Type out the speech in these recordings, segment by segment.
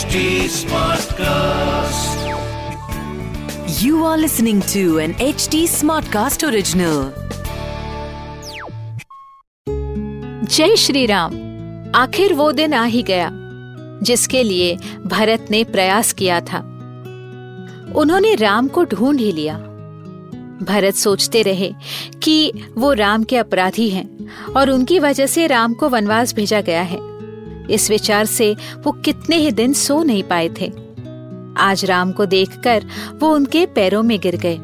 HD Smartcast. You are listening to an HD Smartcast original. जय श्री राम आखिर वो दिन आ ही गया, जिसके लिए भरत ने प्रयास किया था उन्होंने राम को ढूंढ ही लिया भरत सोचते रहे कि वो राम के अपराधी हैं और उनकी वजह से राम को वनवास भेजा गया है इस विचार से वो कितने ही दिन सो नहीं पाए थे। आज राम को देखकर वो उनके पैरों में गिर गए।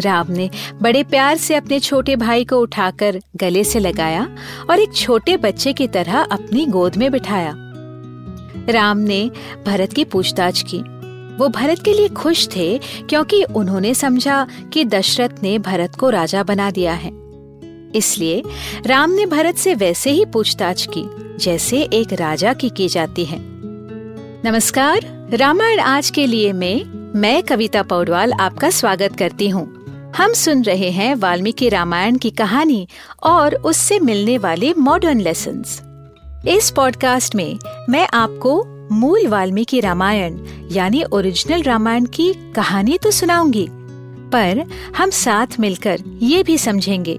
राम ने बड़े प्यार से अपने छोटे भाई को उठाकर गले से लगाया और एक छोटे बच्चे की तरह अपनी गोद में बिठाया। राम ने भरत की पूछताछ की। वो भरत के लिए खुश थे क्योंकि उन्होंने समझा कि दशरथ ने भरत को राजा बना दिया है। इसलिए राम ने भरत से वैसे ही पूछताछ की, जैसे एक राजा की की जाती है। नमस्कार, रामायण आज के लिए में मैं कविता पौडवाल आपका स्वागत करती हूँ। हम सुन रहे हैं वाल्मीकि रामायण की कहानी और उससे मिलने वाले मॉडर्न लेसन इस पॉडकास्ट में मैं आपको मूल वाल्मीकि रामायण, यानी ओरिजिनल रामायण की कहानी तो सुनाऊँगी, पर हम साथ मिलकर ये भी समझेंगे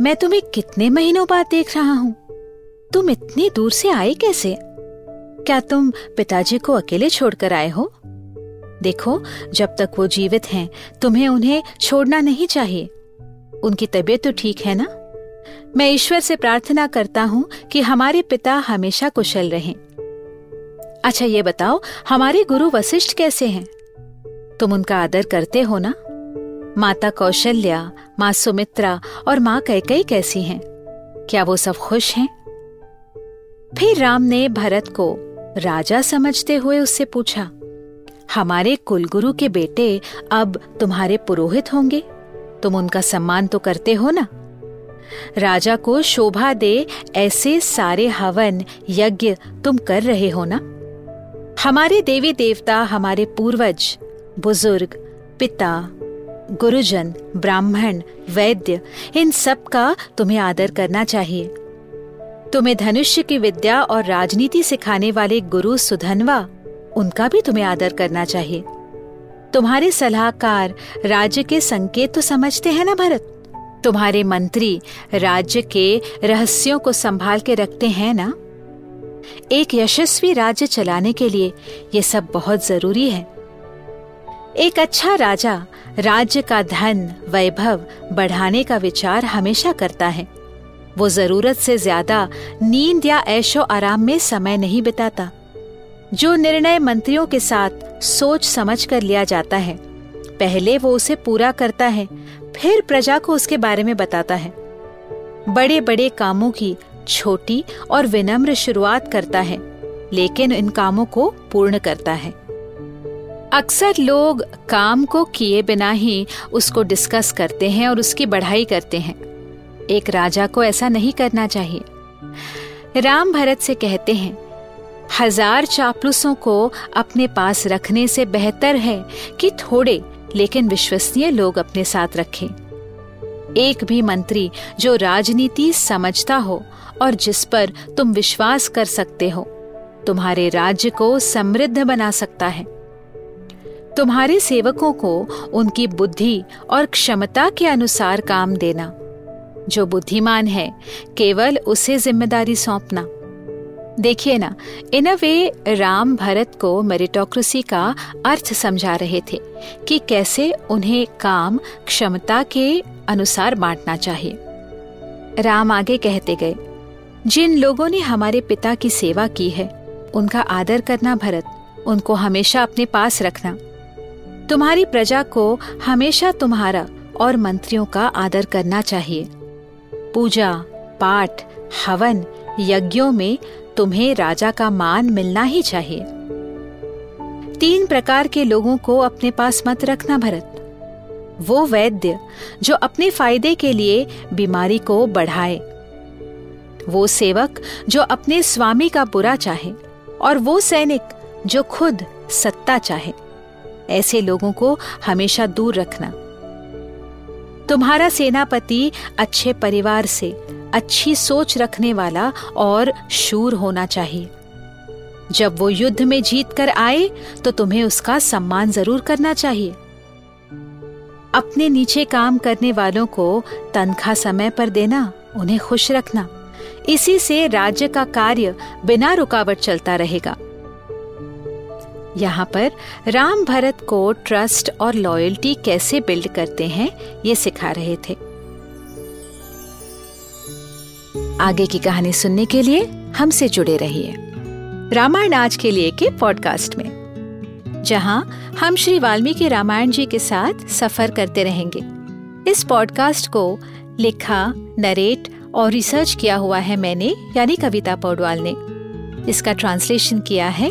मैं तुम्हें कितने महीनों बाद देख रहा हूँ? तुम इतनी दूर से आए कैसे? क्या तुम पिताजी को अकेले छोड़कर आए हो? देखो, जब तक वो जीवित हैं, तुम्हें उन्हें छोड़ना नहीं चाहिए। उनकी तबीयत तो ठीक है ना? मैं ईश्वर से प्रार्थना करता हूँ कि हमारे पिता हमेशा कुशल रहें। अच्छा ये बताओ, हमारे गुरु वशिष्ठ कैसे हैं? तुम उनका आदर करते हो ना? माता कौशल्या, माँ सुमित्रा और माँ कैकई कैसी हैं? क्या वो सब खुश हैं? फिर राम ने भरत को राजा समझते हुए उससे पूछा, हमारे कुलगुरु के बेटे अब तुम्हारे पुरोहित होंगे? तुम उनका सम्मान तो करते हो ना? राजा को शोभा दे, ऐसे सारे हवन यज्ञ तुम कर रहे हो ना? हमारे देवी देवता, हमारे पूर्वज, बुज़ुर्ग, पिता गुरुजन, ब्राह्मण, वैद्य, इन सब का तुम्हें आदर करना चाहिए। तुम्हें धनुष्य की विद्या और राजनीति सिखाने वाले गुरु सुधनवा, उनका भी तुम्हें आदर करना चाहिए। तुम्हारे सलाहकार राज्य के संकेत तो समझते हैं ना भरत? तुम्हारे मंत्री राज्य के रहस्यों को संभाल के रखते हैं ना? एक यशस्वी राज्य चलाने के लिए ये सब बहुत ज़रूरी है। एक अच्छा राजा राज्य का धन, वैभव बढ़ाने का विचार हमेशा करता है। वो ज़रूरत से ज़्यादा नींद या ऐशो आराम में समय नहीं बिताता। जो निर्णय मंत्रियों के साथ सोच समझ कर लिया जाता है, पहले वो उसे पूरा करता है, फिर प्रजा को उसके बारे में बताता है। बड़े बड़े कामों की छोटी और विनम्र शुरुआत करता है, लेकिन इन कामों को पूर्ण करता है। अक्सर लोग काम को किए बिना ही उसको डिस्कस करते हैं और उसकी बढ़ाई करते हैं। एक राजा को ऐसा नहीं करना चाहिए। राम भरत से कहते हैं, हज़ार चापलूसों को अपने पास रखने से बेहतर है कि थोड़े, लेकिन विश्वसनीय लोग अपने साथ रखें। एक भी मंत्री जो राजनीति समझता हो और जिस पर तुम विश्वास कर सकते हो, तुम्हारे राज्य को समृद्ध बना सकता है। तुम्हारे सेवकों को उनकी बुद्धि और क्षमता के अनुसार काम देना। जो बुद्धिमान है, केवल उसे ज़िम्मेदारी सौंपना। देखिए ना, इन अ वे राम भरत को मेरिटोक्रेसी का अर्थ समझा रहे थे कि कैसे उन्हें काम क्षमता के अनुसार बांटना चाहिए। राम आगे कहते गए, जिन लोगों ने हमारे पिता की सेवा की है, उनका आदर करना भरत, उनको हमेशा अपने पास रखना। तुम्हारी प्रजा को हमेशा तुम्हारा और मंत्रियों का आदर करना चाहिए। पूजा, पाठ, हवन, यज्ञों में तुम्हें राजा का मान मिलना ही चाहिए। तीन प्रकार के लोगों को अपने पास मत रखना भरत। वो वैद्य जो अपने फ़ायदे के लिए बीमारी को बढ़ाए। वो सेवक जो अपने स्वामी का बुरा चाहे और वो सैनिक जो खुद सत्ता चाहे। ऐसे लोगों को हमेशा दूर रखना। तुम्हारा सेनापति अच्छे परिवार से, अच्छी सोच रखने वाला और शूर होना चाहिए। जब वो युद्ध में जीत कर आए तो तुम्हें उसका सम्मान ज़रूर करना चाहिए। अपने नीचे काम करने वालों को तनख्वाह समय पर देना, उन्हें खुश रखना। इसी से राज्य का कार्य बिना रुकावट चलता रहेगा। यहाँ पर राम भरत को ट्रस्ट और लॉयल्टी कैसे बिल्ड करते हैं, ये सिखा रहे थे। आगे की कहानी सुनने के लिए हमसे जुड़े रहिए रामायण आज के लिए के पॉडकास्ट में, जहाँ हम श्री वाल्मीकि रामायण जी के साथ सफ़र करते रहेंगे। इस पॉडकास्ट को लिखा नरेट और रिसर्च किया हुआ है मैंने, यानी कविता पौडवाल ने। इसका ट्रांसलेशन किया है